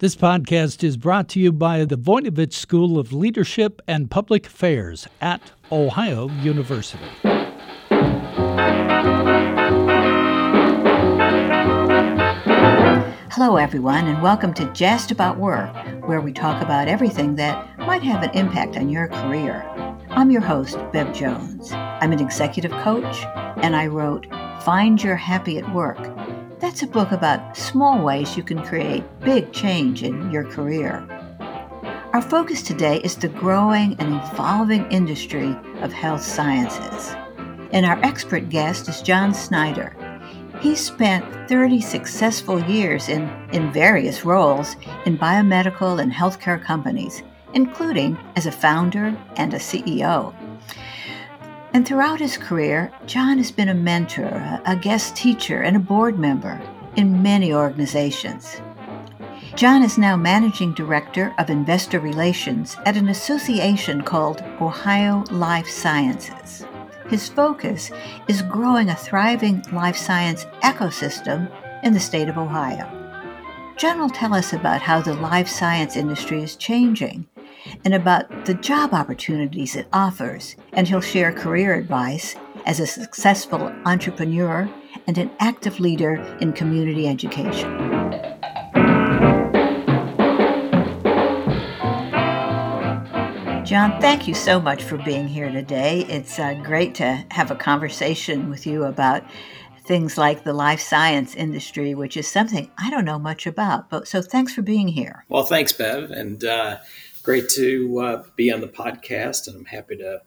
This podcast is brought to you by the Voinovich School of Leadership and Public Affairs at Ohio University. Hello, everyone, and welcome to Jazzed About Work, where we talk about everything that might have an impact on your career. I'm your host, Bev Jones. I'm an executive coach, and I wrote Find Your Happy at Work that's a book about small ways you can create big change in your career. Our focus today is the growing and evolving industry of health sciences. And our expert guest is John Snyder. He spent 30 successful years in, in various roles in biomedical and healthcare companies, including as a founder and a CEO. And throughout his career, John has been a mentor, a guest teacher, and a board member in many organizations. John is now managing director of investor relations at an association called Ohio Life Sciences. His focus is growing a thriving life science ecosystem in the state of Ohio. John will tell us about how the life science industry is changing and about the job opportunities it offers, and he'll share career advice as a successful entrepreneur and an active leader in community education. John, thank you so much for being here today. It's uh, great to have a conversation with you about things like the life science industry, which is something I don't know much about. But so thanks for being here. Well, thanks, Bev, and uh, great to uh, be on the podcast, and I'm happy to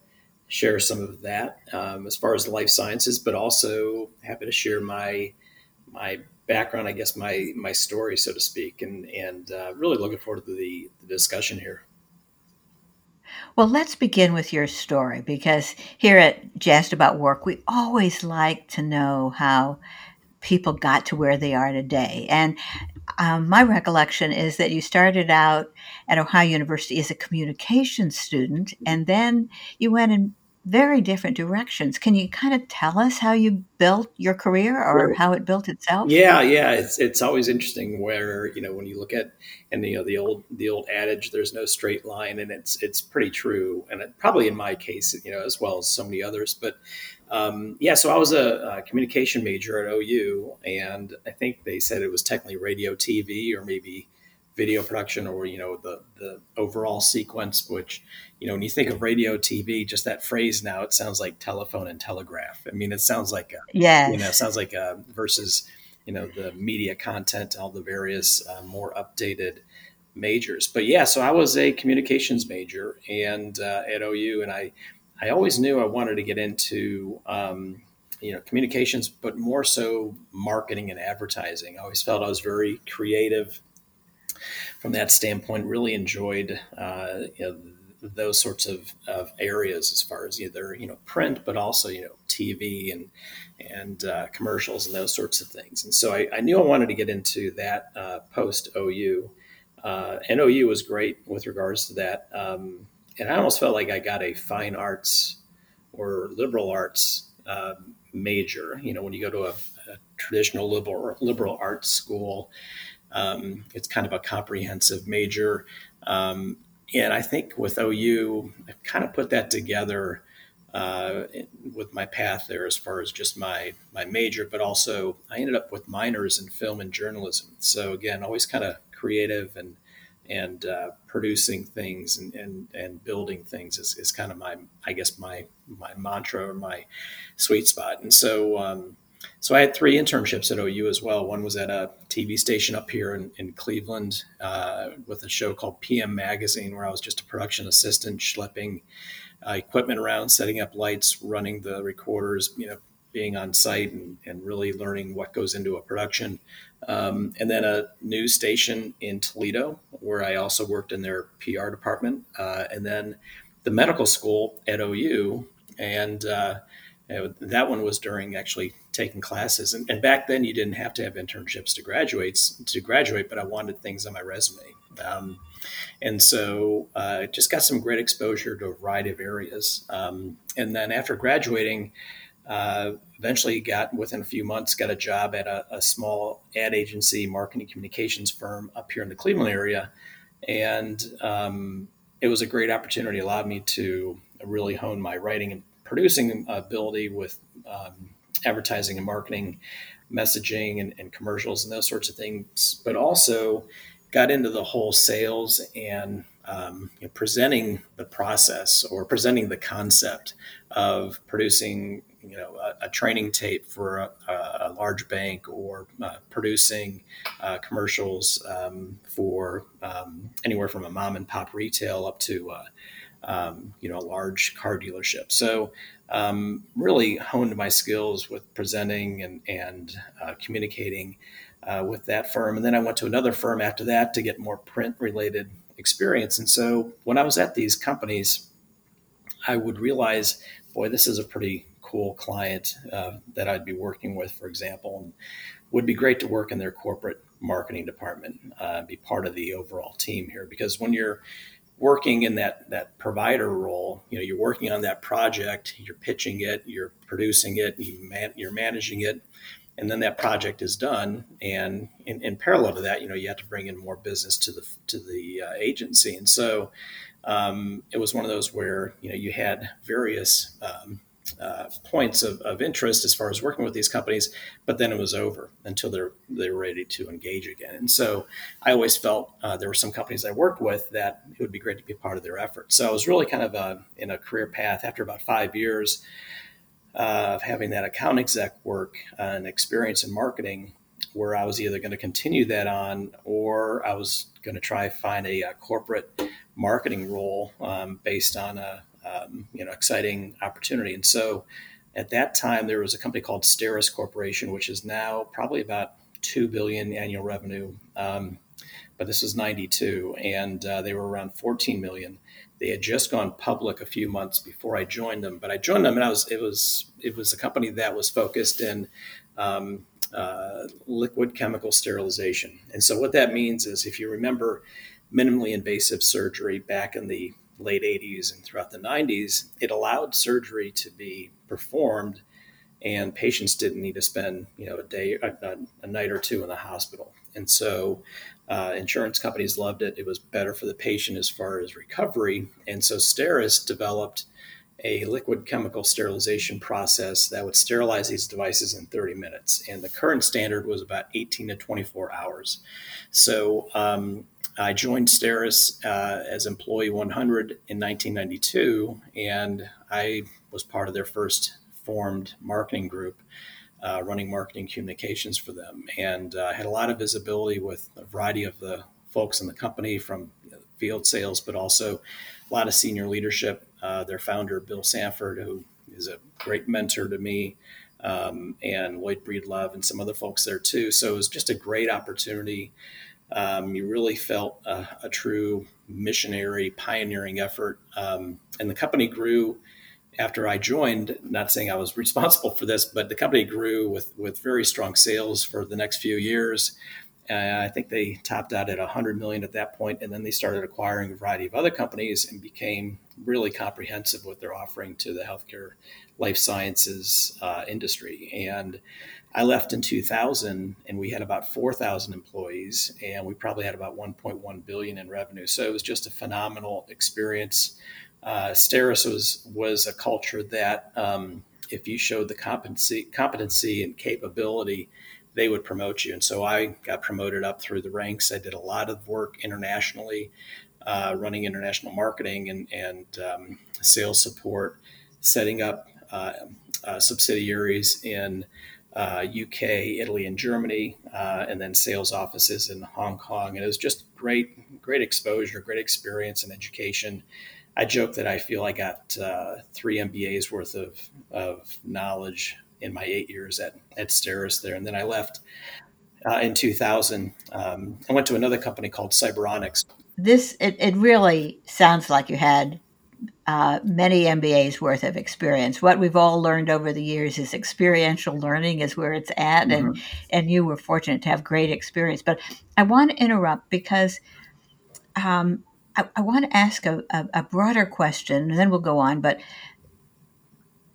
share some of that um, as far as life sciences, but also happy to share my my background, I guess my my story, so to speak, and and uh, really looking forward to the, the discussion here. Well, let's begin with your story because here at Jazzed About Work, we always like to know how people got to where they are today. And um, my recollection is that you started out at Ohio University as a communications student, and then you went in very different directions. Can you kind of tell us how you built your career or how it built itself? Yeah, yeah, it's it's always interesting where you know when you look at and you know the old the old adage, "There's no straight line," and it's it's pretty true, and it, probably in my case, you know, as well as so many others, but um, yeah, so I was a, a, communication major at OU, and I think they said it was technically radio, TV, or maybe video production, or you know the the overall sequence. Which you know when you think of radio, TV, just that phrase now, it sounds like telephone and telegraph. I mean, it sounds like yeah, you know, sounds like a, versus you know the media content, all the various uh, more updated majors. But yeah, so I was a communications major and uh, at OU, and I I always knew I wanted to get into um, you know communications, but more so marketing and advertising. I always felt I was very creative from that standpoint. Really enjoyed uh, you know, those sorts of, of areas as far as either you know print, but also you know TV and and uh, commercials and those sorts of things. And so I, I knew I wanted to get into that uh, post OU. Uh, and OU was great with regards to that. Um, and I almost felt like I got a fine arts or liberal arts uh, major. You know, when you go to a, a traditional liberal liberal arts school, um, it's kind of a comprehensive major. Um, and I think with OU, I kind of put that together uh, with my path there as far as just my my major, but also I ended up with minors in film and journalism. So again, always kind of creative and and uh, producing things and, and, and building things is, is kind of my I guess my my mantra or my sweet spot. And so um, so I had three internships at OU as well. One was at a TV station up here in, in Cleveland uh, with a show called PM Magazine, where I was just a production assistant, schlepping uh, equipment around, setting up lights, running the recorders, you know, being on site and, and really learning what goes into a production um, and then a news station in Toledo, where I also worked in their PR department, uh, and then the medical school at OU, and uh, that one was during actually taking classes. And, and, back then, you didn't have to have internships to graduate to graduate, but I wanted things on my resume, um, and so uh, just got some great exposure to a variety of areas. Um, and then after graduating. uh, eventually got within a few months got a job at a, a, small ad agency marketing communications firm up here in the cleveland area and um, it was a great opportunity allowed me to really hone my writing and producing ability with um, advertising and marketing messaging and, and, commercials and those sorts of things but also got into the whole sales and um, you know, presenting the process or presenting the concept of producing you know a, a training tape for a, a large bank or uh, producing uh, commercials um, for um, anywhere from a mom and pop retail up to uh, um, you know a large car dealership. So um, really honed my skills with presenting and and uh, communicating uh, with that firm, and then I went to another firm after that to get more print related experience. And so when I was at these companies, I would realize, boy, this is a pretty cool client uh, that I'd be working with, for example, and would be great to work in their corporate marketing department, uh, be part of the overall team here. Because when you're working in that that provider role, you know, you're working on that project, you're pitching it, you're producing it, you man, you're managing it, and then that project is done. And in, in, parallel to that, you know, you have to bring in more business to the to the uh, agency, and so. Um, it was one of those where you know you had various um, uh, points of, of interest as far as working with these companies, but then it was over until they're they're ready to engage again. And so I always felt uh, there were some companies I worked with that it would be great to be part of their effort. So I was really kind of a, uh, in a career path after about five years uh, of having that account exec work and experience in marketing, where I was either going to continue that on or I was going to try find a, a corporate marketing role um, based on a um, you know exciting opportunity. And so at that time there was a company called Steris Corporation, which is now probably about two billion annual revenue. Um, but this was 92 and uh, they were around 14 million they had just gone public a few months before i joined them but i joined them and i was it was it was a company that was focused in um, uh, liquid chemical sterilization and so what that means is if you remember minimally invasive surgery back in the late 80s and throughout the 90s, it allowed surgery to be performed and patients didn't need to spend you know a day a, a night or two in the hospital. And so uh, insurance companies loved it. It was better for the patient as far as recovery. And so steris developed a liquid chemical sterilization process that would sterilize these devices in 30 minutes. And the current standard was about 18 to 24 hours. So um, I joined Steris uh, as employee 100 in 1992, and I was part of their first formed marketing group, uh, running marketing communications for them, and uh, had a lot of visibility with a variety of the folks in the company from you know, field sales, but also a lot of senior leadership. Uh, their founder, Bill Sanford, who is a great mentor to me, um, and Lloyd Breedlove, and some other folks there too. So it was just a great opportunity um, you really felt a, a, true missionary, pioneering effort. Um, and the company grew after I joined. Not saying I was responsible for this, but the company grew with with very strong sales for the next few years. Uh, I think they topped out at 100 million at that point, and then they started acquiring a variety of other companies and became really comprehensive with their offering to the healthcare life sciences uh, industry. And I left in 2000 and we had about 4,000 employees and we probably had about 1.1 billion in revenue. So it was just a phenomenal experience. Uh, Steris was, was a culture that um, if you showed the competency, competency and capability, they would promote you. And so I got promoted up through the ranks. I did a lot of work internationally, uh, running international marketing and, and um, sales support, setting up uh, uh subsidiaries in uh, UK, Italy, and Germany, uh, and then sales offices in Hong Kong. And it was just great, great exposure, great experience and education. I joke that I feel I got uh, three MBAs worth of, of knowledge in my eight years at, at Steris there. And then I left uh, in 2000. Um, I went to another company called Cyberonics. This, it, it really sounds like you had uh, many MBAs worth of experience. What we've all learned over the years is experiential learning is where it's at, mm-hmm. and and you were fortunate to have great experience. But I want to interrupt because um, I, I, want to ask a, a, a broader question, and then we'll go on. But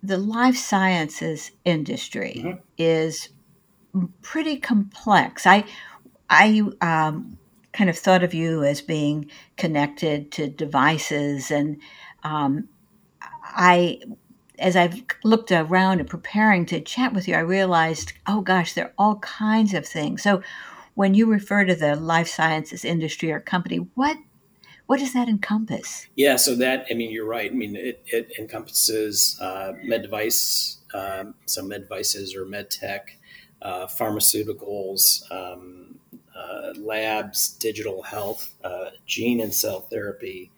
the life sciences industry mm-hmm. is pretty complex. I I um, kind of thought of you as being connected to devices, and um, I, as I've looked around and preparing to chat with you, I realized, oh gosh, there are all kinds of things. So, when you refer to the life sciences industry or company, what what does that encompass? Yeah, so that I mean, you're right. I mean, it, it encompasses uh, med device, um, so med devices or med tech, uh, pharmaceuticals, um, uh, labs, digital health, uh, gene and cell therapy,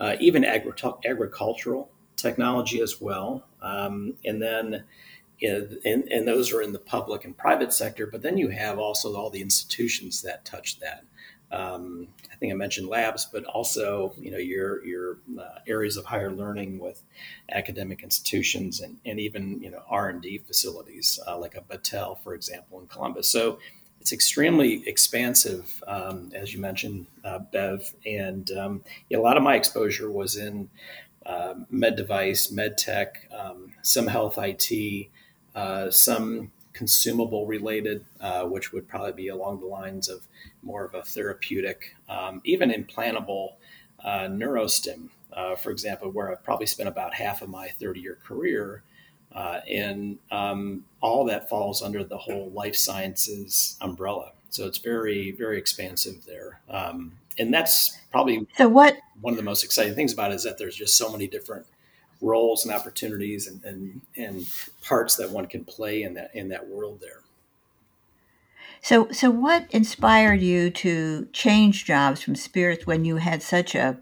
uh, even agri- agricultural technology as well, um, and then. and, and those are in the public and private sector, but then you have also all the institutions that touch that. Um, I think I mentioned labs, but also you know your your uh, areas of higher learning with academic institutions and, and even you know R and D facilities uh, like a Battelle, for example, in Columbus. So it's extremely expansive, um, as you mentioned, uh, Bev. And um, yeah, a lot of my exposure was in uh, med device, med tech, um, some health IT, uh, some consumable related, uh, which would probably be along the lines of more of a therapeutic, um, even implantable uh, neurostim, uh, for example, where I've probably spent about half of my 30 year career. Uh, and um, all that falls under the whole life sciences umbrella. So it's very, very expansive there. Um, and that's probably so what one of the most exciting things about it is that there's just so many different roles and opportunities and, and, and parts that one can play in that in that world there. So, so what inspired you to change jobs from Steris when you had such a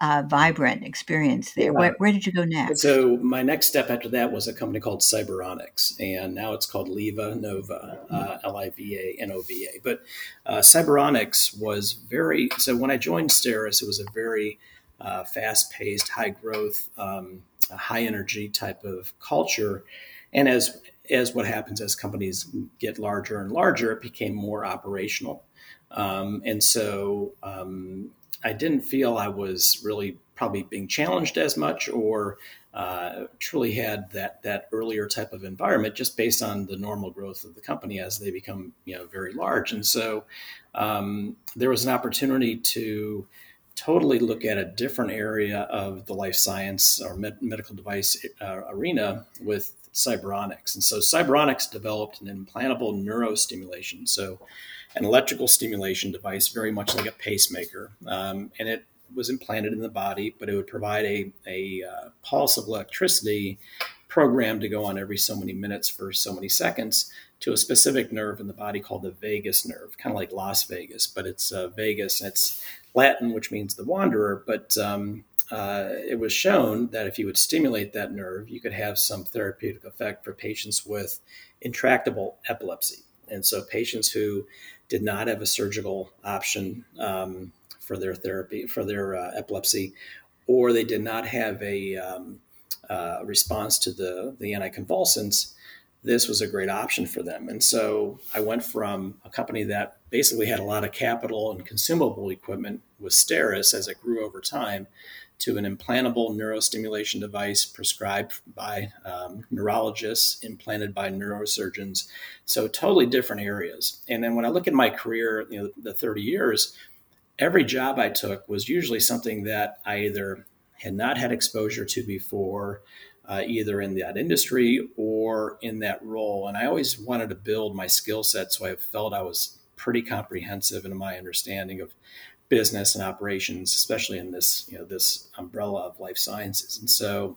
uh, vibrant experience there? Yeah. Where, where, did you go next? So, my next step after that was a company called Cyberonics, and now it's called LivaNova, uh, L I V A N O V A. But uh, Cyberonics was very so when I joined Steris, it was a very uh, fast paced, high growth, um, high energy type of culture. And as as what happens as companies get larger and larger, it became more operational. Um, and so um, I didn't feel I was really probably being challenged as much or uh, truly had that that earlier type of environment just based on the normal growth of the company as they become you know very large. And so um, there was an opportunity to totally look at a different area of the life science or med- medical device uh, arena with Cyberonics. And so Cyberonics developed an implantable neurostimulation, so an electrical stimulation device, very much like a pacemaker. Um, and it was implanted in the body, but it would provide a, a uh, pulse of electricity programmed to go on every so many minutes for so many seconds to a specific nerve in the body called the vagus nerve, kind of like Las Vegas, but it's uh, Vegas. It's Latin, which means the wanderer, but um, uh, it was shown that if you would stimulate that nerve, you could have some therapeutic effect for patients with intractable epilepsy. And so, patients who did not have a surgical option um, for their therapy, for their uh, epilepsy, or they did not have a um, uh, response to the, the anticonvulsants, this was a great option for them. And so I went from a company that basically had a lot of capital and consumable equipment with Steris as it grew over time to an implantable neurostimulation device prescribed by um, neurologists, implanted by neurosurgeons. So totally different areas. And then when I look at my career, you know, the 30 years, every job I took was usually something that I either had not had exposure to before, uh, either in that industry or in that role. And I always wanted to build my skill set, so I felt I was pretty comprehensive in my understanding of business and operations, especially in this you know this umbrella of life sciences. And so,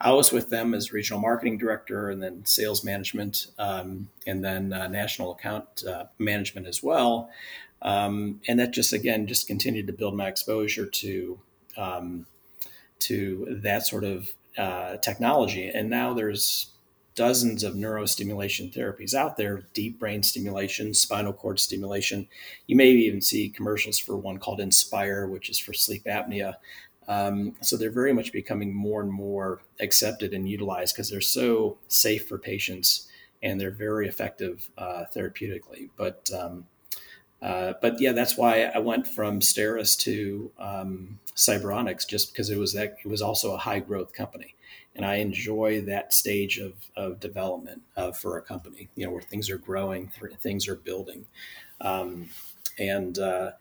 I was with them as regional marketing director, and then sales management, um, and then uh, national account uh, management as well. Um, and that just again just continued to build my exposure to um, to that sort of uh, technology. And now there's dozens of neurostimulation therapies out there deep brain stimulation, spinal cord stimulation. You may even see commercials for one called Inspire, which is for sleep apnea. Um, so they're very much becoming more and more accepted and utilized because they're so safe for patients and they're very effective uh, therapeutically. But um, uh, but yeah, that's why I went from Steris to um, Cyberonics, just because it was that it was also a high growth company, and I enjoy that stage of, of development uh, for a company. You know, where things are growing, things are building, um, and uh,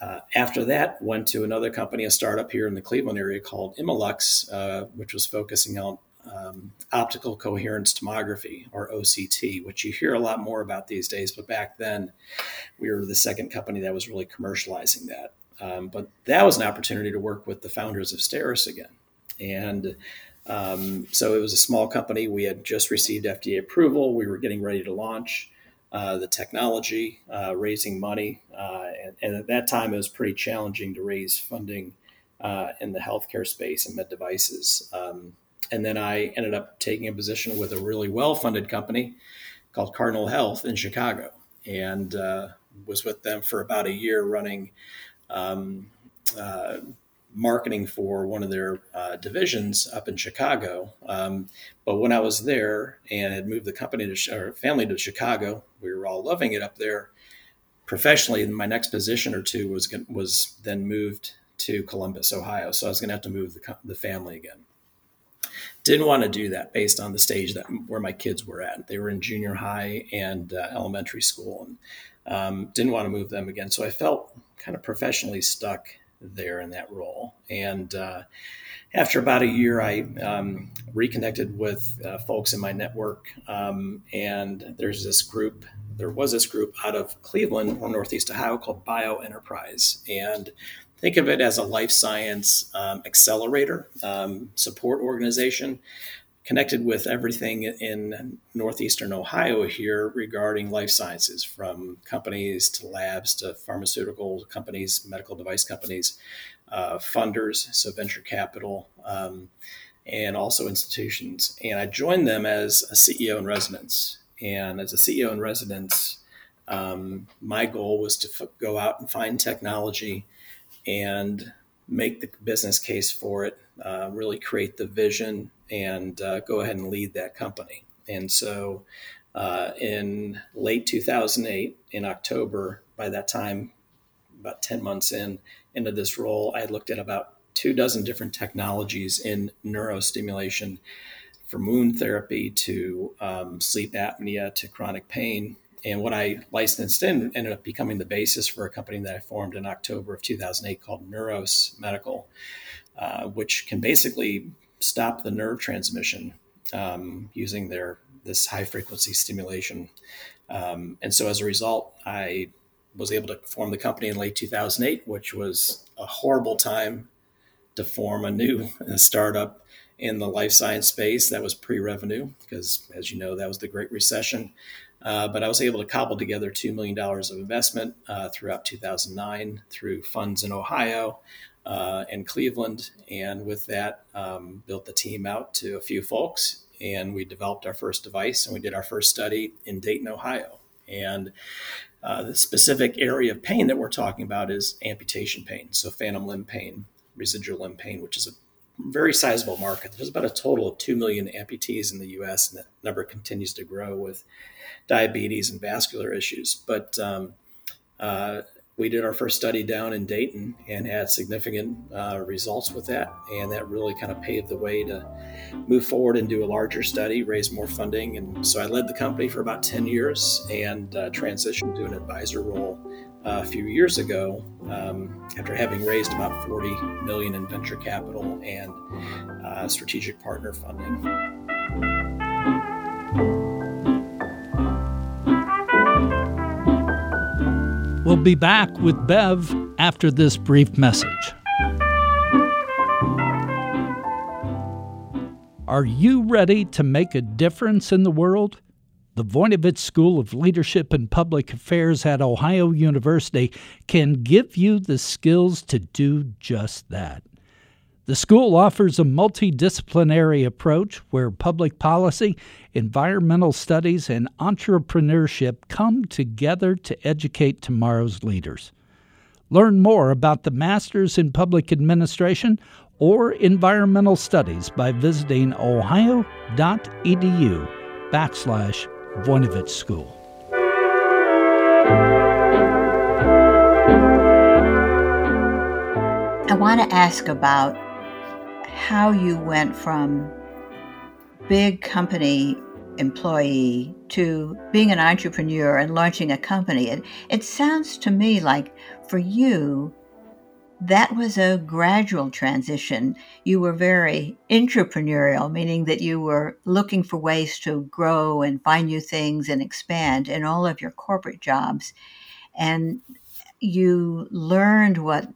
uh, after that, went to another company, a startup here in the Cleveland area called Imalux, uh, which was focusing on um, optical coherence tomography or OCT, which you hear a lot more about these days. But back then, we were the second company that was really commercializing that. Um, but that was an opportunity to work with the founders of Steris again. And um, so it was a small company. We had just received FDA approval. We were getting ready to launch uh, the technology, uh, raising money. Uh, and, and, at that time, it was pretty challenging to raise funding uh, in the healthcare space and med devices. Um, and then I ended up taking a position with a really well funded company called Cardinal Health in Chicago and uh, was with them for about a year running. Um, marketing for one of their uh, divisions up in Chicago. Um, but when I was there and had moved the company to or family to Chicago, we were all loving it up there. Professionally, my next position or two was was then moved to Columbus, Ohio. So I was going to have to move the, the family again. Didn't want to do that based on the stage that where my kids were at. They were in junior high and uh, elementary school, and um, didn't want to move them again. So I felt kind of professionally stuck there in that role. And uh, after about a year, I um, reconnected with uh, folks in my network. Um, and there's this group, there was this group out of Cleveland or Northeast Ohio called Bio Enterprise. And think of it as a life science um, accelerator um, support organization connected with everything in northeastern Ohio here regarding life sciences, from companies to labs to pharmaceutical companies, medical device companies, uh, funders, so venture capital, um, and also institutions. And I joined them as a CEO in residence. And as a CEO in residence, um, my goal was to f- go out and find technology and make the business case for it, uh, really create the vision, and uh, go ahead and lead that company. And so uh, in late 2008, in October, by that time, about 10 months in into this role, I looked at about two dozen different technologies in neurostimulation from wound therapy to um, sleep apnea to chronic pain. And what I licensed in ended up becoming the basis for a company that I formed in October of 2008 called Neuros Medical, uh, which can basically stop the nerve transmission um, using their this high frequency stimulation. Um, and so as a result, I was able to form the company in late 2008, which was a horrible time to form a new startup in the life science space that was pre-revenue because as you know that was the great recession uh, but i was able to cobble together $2 million of investment uh, throughout 2009 through funds in ohio uh, in Cleveland. And with that, um, built the team out to a few folks. And we developed our first device and we did our first study in Dayton, Ohio. And uh, the specific area of pain that we're talking about is amputation pain. So, phantom limb pain, residual limb pain, which is a very sizable market. There's about a total of 2 million amputees in the US, and that number continues to grow with diabetes and vascular issues. But um, uh, we did our first study down in Dayton and had significant uh, results with that. And that really kind of paved the way to move forward and do a larger study, raise more funding. And so I led the company for about 10 years and uh, transitioned to an advisor role a few years ago um, after having raised about 40 million in venture capital and uh, strategic partner funding. We'll be back with Bev after this brief message. Are you ready to make a difference in the world? The Voinovich School of Leadership and Public Affairs at Ohio University can give you the skills to do just that. The school offers a multidisciplinary approach where public policy, environmental studies, and entrepreneurship come together to educate tomorrow's leaders. Learn more about the Masters in Public Administration or Environmental Studies by visiting ohio.edu backslash Voinovich School. I want to ask about how you went from big company employee to being an entrepreneur and launching a company. It, it sounds to me like for you, that was a gradual transition. You were very entrepreneurial, meaning that you were looking for ways to grow and find new things and expand in all of your corporate jobs. And you learned what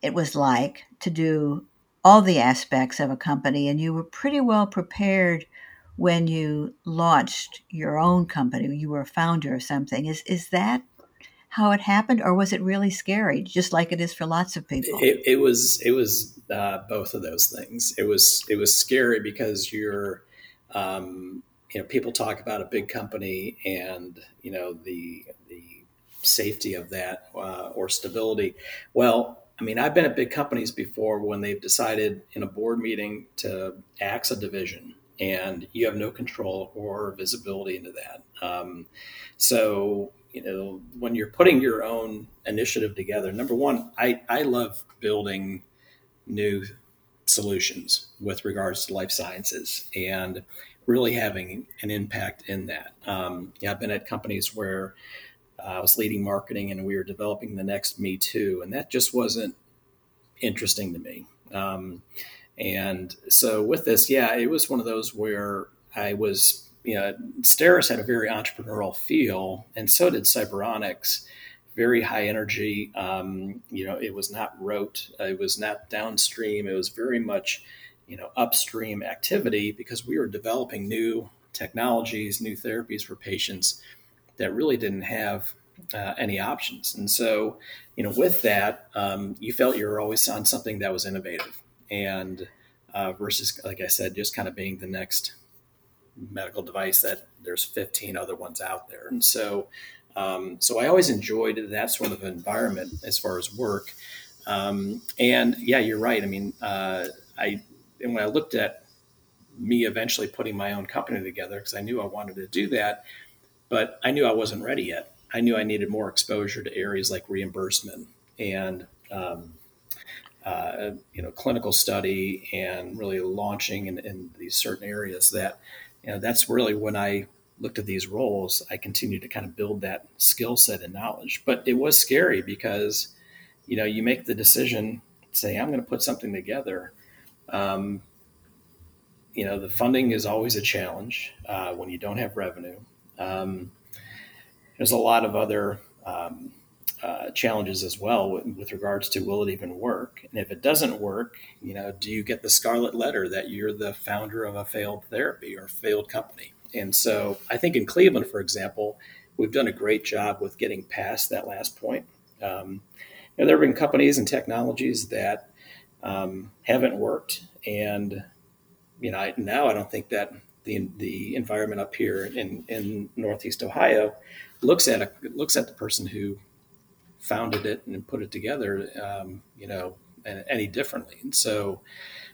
it was like to do all the aspects of a company, and you were pretty well prepared when you launched your own company. You were a founder of something. Is is that how it happened, or was it really scary, just like it is for lots of people? It, it was. It was uh, both of those things. It was. It was scary because you're. Um, you know, people talk about a big company and you know the the safety of that uh, or stability. Well, I mean, I've been at big companies before when they've decided in a board meeting to axe a division and you have no control or visibility into that. Um, so, you know, when you're putting your own initiative together, number one, I, I love building new solutions with regards to life sciences and really having an impact in that. Um, yeah, I've been at companies where uh, I was leading marketing and we were developing the next Me Too, and that just wasn't interesting to me. Um, and so with this, yeah, it was one of those where I was, you know, STERIS had a very entrepreneurial feel, and so did Cyberonics. Very high energy. Um, you know, it was not rote. It was not downstream. It was very much, you know, upstream activity because we were developing new technologies, new therapies for patients that really didn't have uh, any options. And so, you know, with that, um, you felt you were always on something that was innovative and uh, versus, like I said, just kind of being the next medical device that there's 15 other ones out there. And so, um, so I always enjoyed that sort of environment as far as work. Um, and yeah, you're right. I mean, uh, I and when I looked at me eventually putting my own company together because I knew I wanted to do that, but I knew I wasn't ready yet. I knew I needed more exposure to areas like reimbursement and um, uh, you know clinical study and really launching in, in, these certain areas that you know that's really when I looked at these roles I continued to kind of build that skill set and knowledge. But it was scary because you know you make the decision say I'm going to put something together. Um, you know the funding is always a challenge uh, when you don't have revenue. Um, there's a lot of other um, uh, challenges as well with, with, regards to will it even work? And if it doesn't work, you know, do you get the scarlet letter that you're the founder of a failed therapy or failed company? And so I think in Cleveland, for example, we've done a great job with getting past that last point. Um, you know, there have been companies and technologies that um, haven't worked, and you know, I, now I don't think that the the environment up here in in Northeast Ohio looks at a looks at the person who founded it and put it together, um, you know, any differently. And so,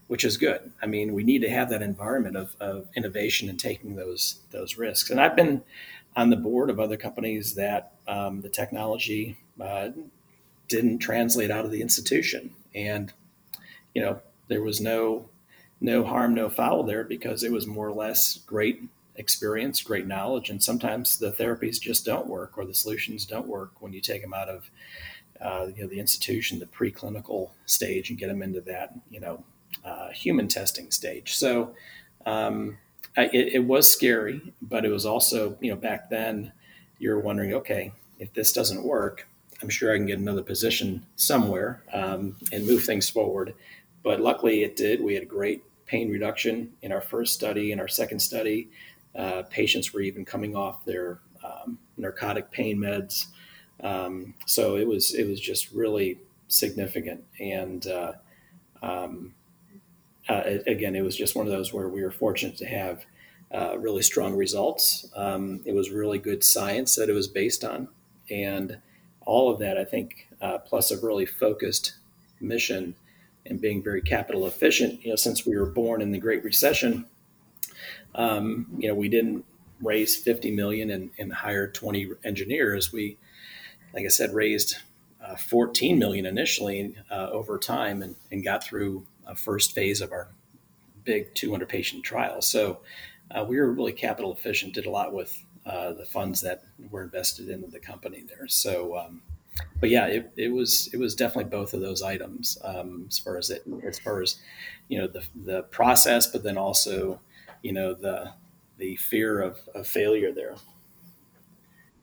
which is good. I mean, we need to have that environment of, of innovation and taking those those risks. And I've been on the board of other companies that um, the technology uh, didn't translate out of the institution, and you know, there was no no harm, no foul there because it was more or less great experience, great knowledge, and sometimes the therapies just don't work or the solutions don't work when you take them out of uh, you know the institution, the preclinical stage, and get them into that you know uh, human testing stage. So um, I, it, it, was scary, but it was also you know back then you're wondering, okay, if this doesn't work, I'm sure I can get another position somewhere um, and move things forward. But luckily, it did. We had great pain reduction in our first study. In our second study, uh, patients were even coming off their um, narcotic pain meds. Um, so it was it was just really significant. And uh, um, uh, again, it was just one of those where we were fortunate to have uh, really strong results. Um, it was really good science that it was based on, and all of that, I think, uh, plus a really focused mission and being very capital efficient. You know, since we were born in the Great Recession um, you know, we didn't raise 50 million and, and hire 20 engineers. We, like I said, raised uh, 14 million initially uh, over time and, and got through a first phase of our big 200 patient trial. So uh, we were really capital efficient, did a lot with uh, the funds that were invested into the company there. So, um, but yeah, it, it was it was definitely both of those items um, as far as it as far as you know the the process, but then also you know the the fear of, of failure there.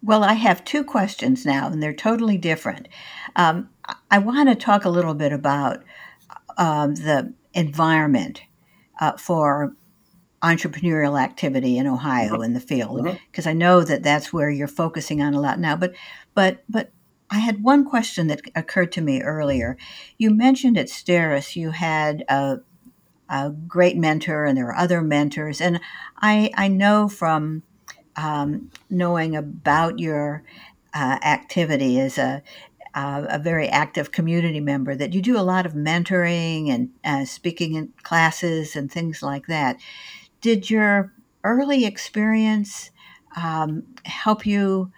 Well, I have two questions now, and they're totally different. Um, I want to talk a little bit about um, the environment uh, for entrepreneurial activity in Ohio mm-hmm. in the field because mm-hmm. I know that that's where you're focusing on a lot now. But but but I had one question that occurred to me earlier. You mentioned at Steris you had a, a great mentor, and there are other mentors, and I I know from um, knowing about your uh, activity as a a very active community member that you do a lot of mentoring and uh, speaking in classes and things like that. Did your early experience um, help you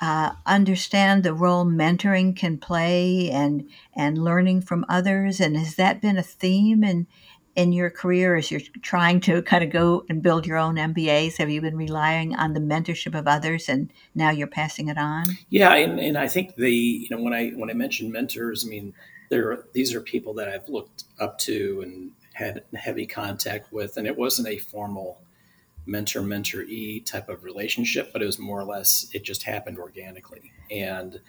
uh, understand the role mentoring can play and and learning from others? And has that been a theme in in your career as you're trying to kind of go and build your own MBAs? Have you been relying on the mentorship of others, and now you're passing it on? Yeah, and, and I think the you know when I when I mention mentors, I mean there these are people that I've looked up to and had heavy contact with, and it wasn't a formal mentor mentoree type of relationship, but it was more or less it just happened organically. And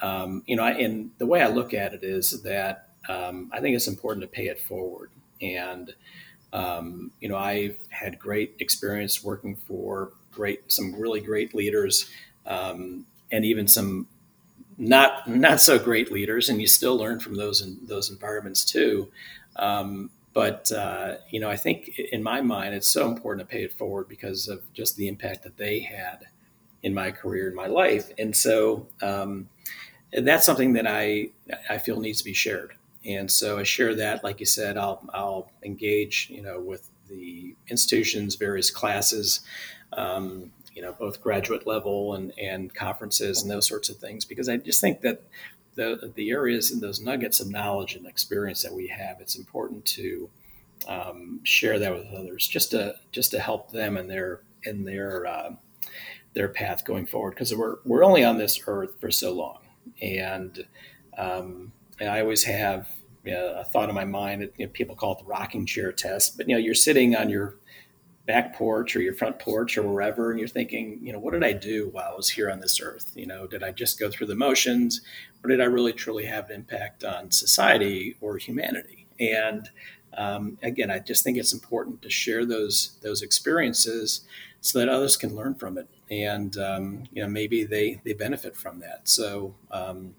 um, you know, I, and the way I look at it is that um, I think it's important to pay it forward. And um, you know, I've had great experience working for great some really great leaders, um, and even some not not so great leaders, and you still learn from those in those environments too. Um, but uh, you know, I think in my mind, it's so important to pay it forward because of just the impact that they had in my career in my life, and so um, that's something that I I feel needs to be shared. And so I share that, like you said, I'll I'll engage, you know, with the institutions, various classes, um, you know, both graduate level and and conferences and those sorts of things, because I just think that the the areas and those nuggets of knowledge and experience that we have, it's important to um, share that with others, just to just to help them in their in their uh, their path going forward, because we're we're only on this earth for so long, and um, and I always have you know, a thought in my mind. You know, people call it the rocking chair test, but you know, you're sitting on your back porch or your front porch or wherever and you're thinking you know what did i do while i was here on this earth? You know did i just go through the motions or did i really truly have an impact on society or humanity? And um, again i just think it's important to share those those experiences so that others can learn from it. And um, you know maybe they they benefit from that. So um,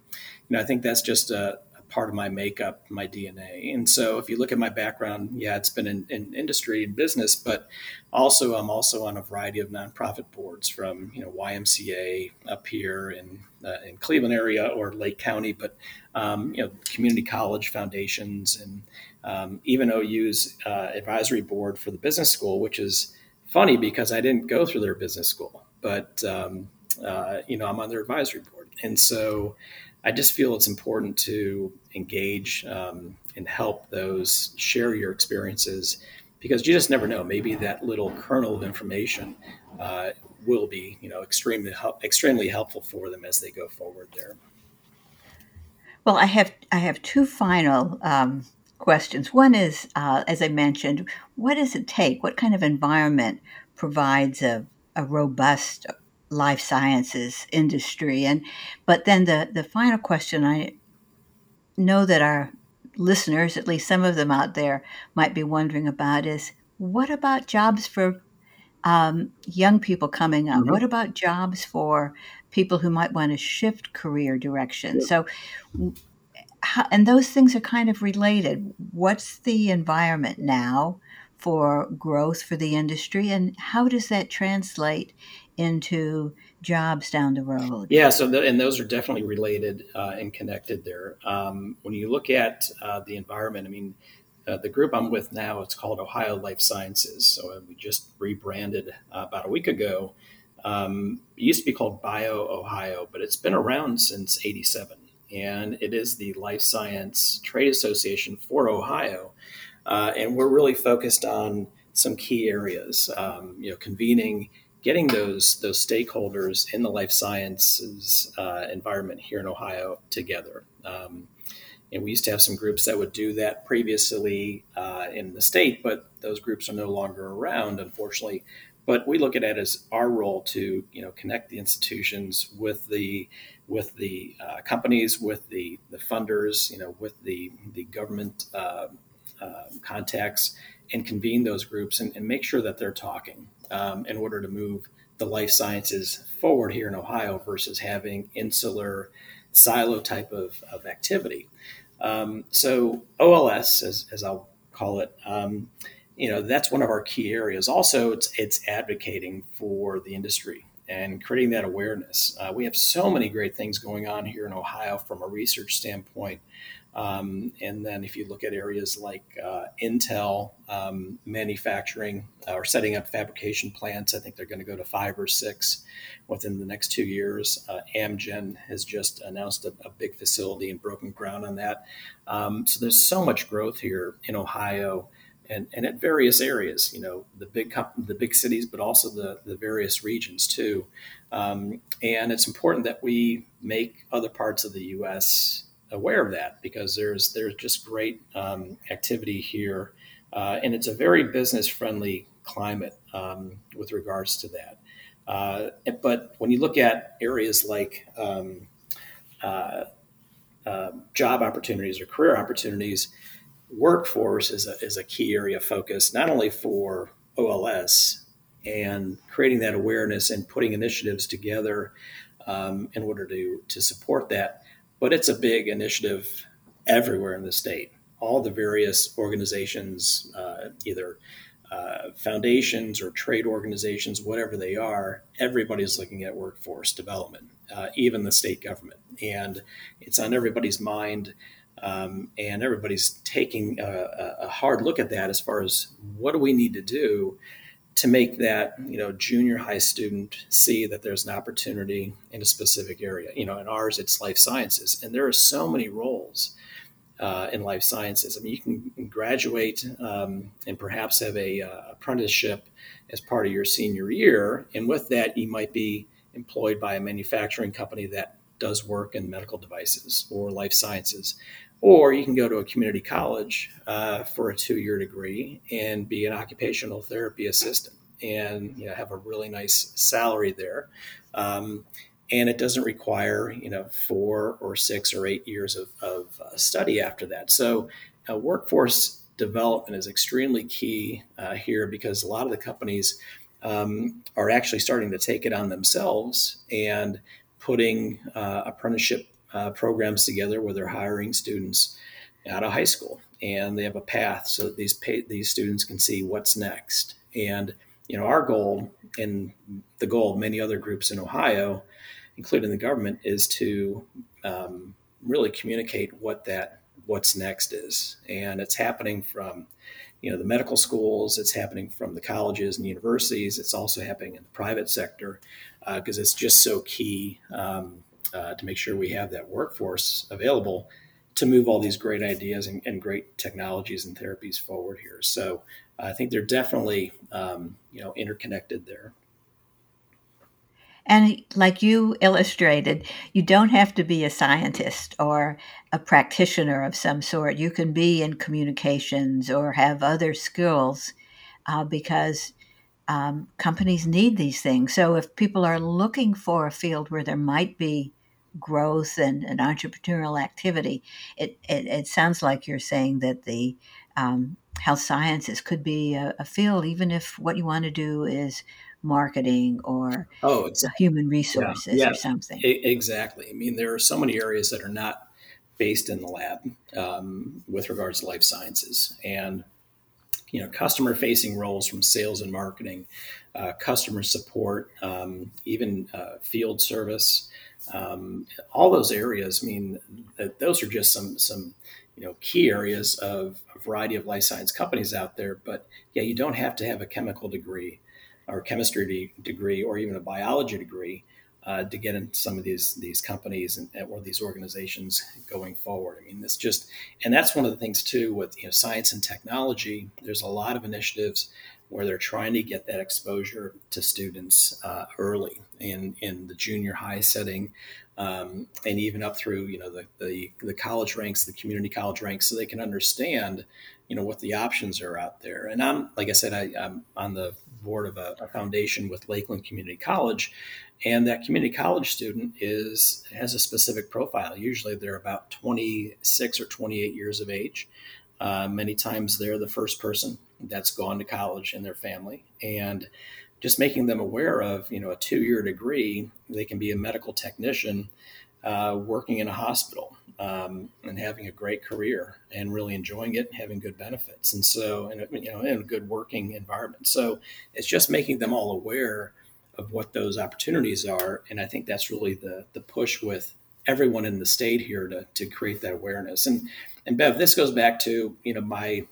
you know i think that's just a, part of my makeup, my DNA. And so if you look at my background, yeah, it's been in, in, industry and business, but also I'm also on a variety of nonprofit boards from, you know, YMCA up here in, uh, in Cleveland area or Lake County, but, um, you know, community college foundations and um, even OU's uh, advisory board for the business school, which is funny because I didn't go through their business school, but, um, uh, you know, I'm on their advisory board. And so, I just feel it's important to engage um, and help those share your experiences because you just never know. Maybe that little kernel of information uh, will be, you know, extremely extremely helpful for them as they go forward there. Well, I have I have two final um, questions. One is, uh, as I mentioned, what does it take? What kind of environment provides a, a robust life sciences industry. And but then the the final question I know that our listeners, at least some of them out there, might be wondering about is what about jobs for um, young people coming up? Mm-hmm. What about jobs for people who might want to shift career direction? Yeah. So, how, and those things are kind of related. What's the environment now for growth for the industry, and how does that translate into jobs down the road. Yeah, so the, and those are definitely related uh, and connected there. Um, when you look at uh, the environment, I mean, uh, the group I'm with now, it's called Ohio Life Sciences. So we just rebranded uh, about a week ago. Um, it used to be called Bio Ohio, but it's been around since 87. And it is the life science trade association for Ohio. uh, and we're really focused on some key areas. Um, you know, convening, getting those those stakeholders in the life sciences uh, environment here in Ohio together. Um, and we used to have some groups that would do that previously uh, in the state, but those groups are no longer around, unfortunately. But we look at it as our role to, you know, connect the institutions with the with the uh, companies, with the the funders, you know, with the the government uh, uh, contacts, and convene those groups and, and make sure that they're talking um, in order to move the life sciences forward here in Ohio versus having insular silo type of, of activity. Um, so OLS, as, as I'll call it, um, you know, that's one of our key areas. Also, it's, it's advocating for the industry and creating that awareness. Uh, we have so many great things going on here in Ohio from a research standpoint. Um, and then if you look at areas like uh, Intel um, manufacturing uh, or setting up fabrication plants, I think they're going to go to five or six within the next two years. Uh, Amgen has just announced a, a, big facility and broken ground on that. Um, so there's so much growth here in Ohio. And, and at various areas, you know, the big the big cities, but also the, the various regions too. Um, and it's important that we make other parts of the U.S aware of that because there's there's just great um, activity here, uh, and it's a very business friendly climate um, with regards to that. Uh, but when you look at areas like um, uh, uh job opportunities or career opportunities, workforce is a, is a key area of focus, not only for OLS and creating that awareness and putting initiatives together um, in order to, to support that, but it's a big initiative everywhere in the state. All the various organizations, uh, either uh, foundations or trade organizations, whatever they are, everybody's looking at workforce development, uh, even the state government. And it's on everybody's mind. Um, and everybody's taking a, a, hard look at that as far as what do we need to do to make that you know junior high student see that there's an opportunity in a specific area. You know in ours it's life sciences and there are so many roles uh, in life sciences. I mean you can graduate um, and perhaps have a uh, apprenticeship as part of your senior year and with that you might be employed by a manufacturing company that does work in medical devices or life sciences or you can go to a community college uh, for a two-year degree and be an occupational therapy assistant and you know, have a really nice salary there. Um, and it doesn't require you know four or six or eight years of, of uh, study after that. So uh, workforce development is extremely key uh, here because a lot of the companies um, are actually starting to take it on themselves and putting uh, apprenticeship uh, programs together where they're hiring students out of high school and they have a path so that these pay, these students can see what's next. And you know, our goal and the goal of many other groups in Ohio, including the government, is to um, really communicate what that what's next is, and it's happening from you know the medical schools it's happening from the colleges and universities it's also happening in the private sector because uh, it's just so key um, uh, to make sure we have that workforce available to move all these great ideas and, and great technologies and therapies forward here. So I think they're definitely um, you know interconnected there. And like you illustrated, you don't have to be a scientist or a practitioner of some sort. You can be in communications or have other skills uh, because um, companies need these things. So if people are looking for a field where there might be growth and, and entrepreneurial activity, it, it, it, sounds like you're saying that the um, health sciences could be a, a, field, even if what you want to do is marketing or oh, exactly. human resources yeah, yeah. or something. exactly. I mean, there are so many areas that are not based in the lab um, with regards to life sciences and you know customer facing roles from sales and marketing uh, customer support um, even uh, field service um, all those areas I mean that those are just some some you know key areas of a variety of life science companies out there. But yeah, you don't have to have a chemical degree or chemistry degree or even a biology degree uh, to get into some of these these companies and or these organizations going forward. I mean, it's just, and that's one of the things too with you know science and technology. There's a lot of initiatives where they're trying to get that exposure to students uh, early in in the junior high setting, um, and even up through you know the, the the college ranks, the community college ranks, so they can understand you know what the options are out there. And I'm like I said, I, am on the board of a, a, foundation with Lakeland Community College, and that community college student is has a specific profile. Usually, they're about 26 or 28 years of age. Uh, many times, they're the first person that's gone to college in their family, and just making them aware of you know a two-year degree, they can be a medical technician uh, working in a hospital um, and having a great career and really enjoying it and having good benefits. And so, and, you know, in a good working environment. So it's just making them all aware of what those opportunities are. And I think that's really the, the push with everyone in the state here to, to create that awareness. And, and Bev, this goes back to, you know, my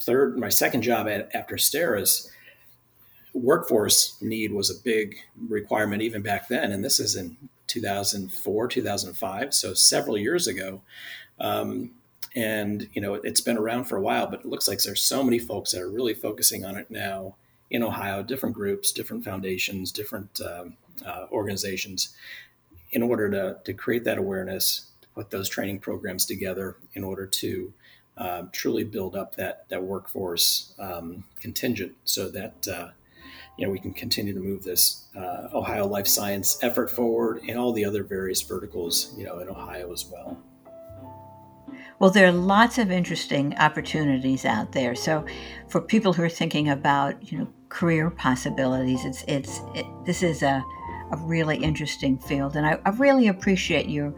third, my second job at, after Steris, workforce need was a big requirement even back then. And this is in 2004, 2005, so several years ago. Um, and you know, it's been around for a while, but it looks like there's so many folks that are really focusing on it now in Ohio, different groups, different foundations, different um, uh, organizations, in order to, to create that awareness, to put those training programs together in order to uh, truly build up that that workforce um, contingent, so that uh, you know we can continue to move this uh, Ohio life science effort forward and all the other various verticals you know in Ohio as well. Well, there are lots of interesting opportunities out there. So, for people who are thinking about you know career possibilities, it's it's it, this is a a really interesting field, and I, I really appreciate you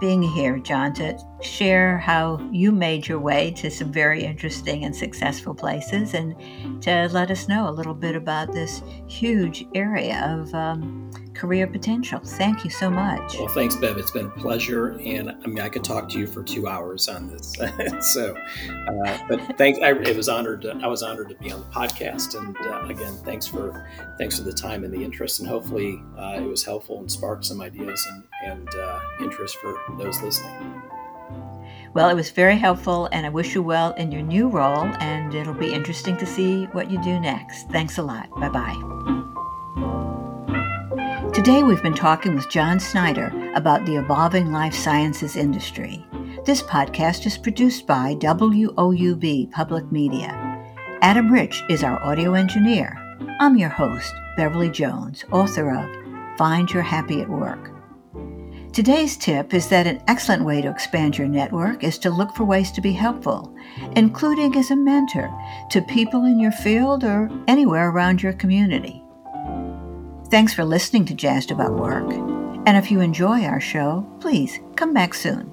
being here, John, to share how you made your way to some very interesting and successful places and to let us know a little bit about this huge area of um, career potential. Thank you so much. Well, thanks, Bev. It's been a pleasure. And I mean, I could talk to you for two hours on this. so, uh, but thanks. I, it was honored. To, I was honored to be on the podcast. And uh, again, thanks for thanks for the time and the interest. And hopefully, uh, it was helpful and sparked some ideas and, and uh, interest for those listening. Well, it was very helpful, and I wish you well in your new role, and it'll be interesting to see what you do next. Thanks a lot. Bye bye. Today we've been talking with John Snyder about the evolving life sciences industry. This podcast is produced by WOUB Public Media. Adam Rich is our audio engineer. I'm your host, Beverly Jones, author of Find Your Happy at Work. Today's tip is that an excellent way to expand your network is to look for ways to be helpful, including as a mentor to people in your field or anywhere around your community. Thanks for listening to Jazzed About Work. And if you enjoy our show, please come back soon.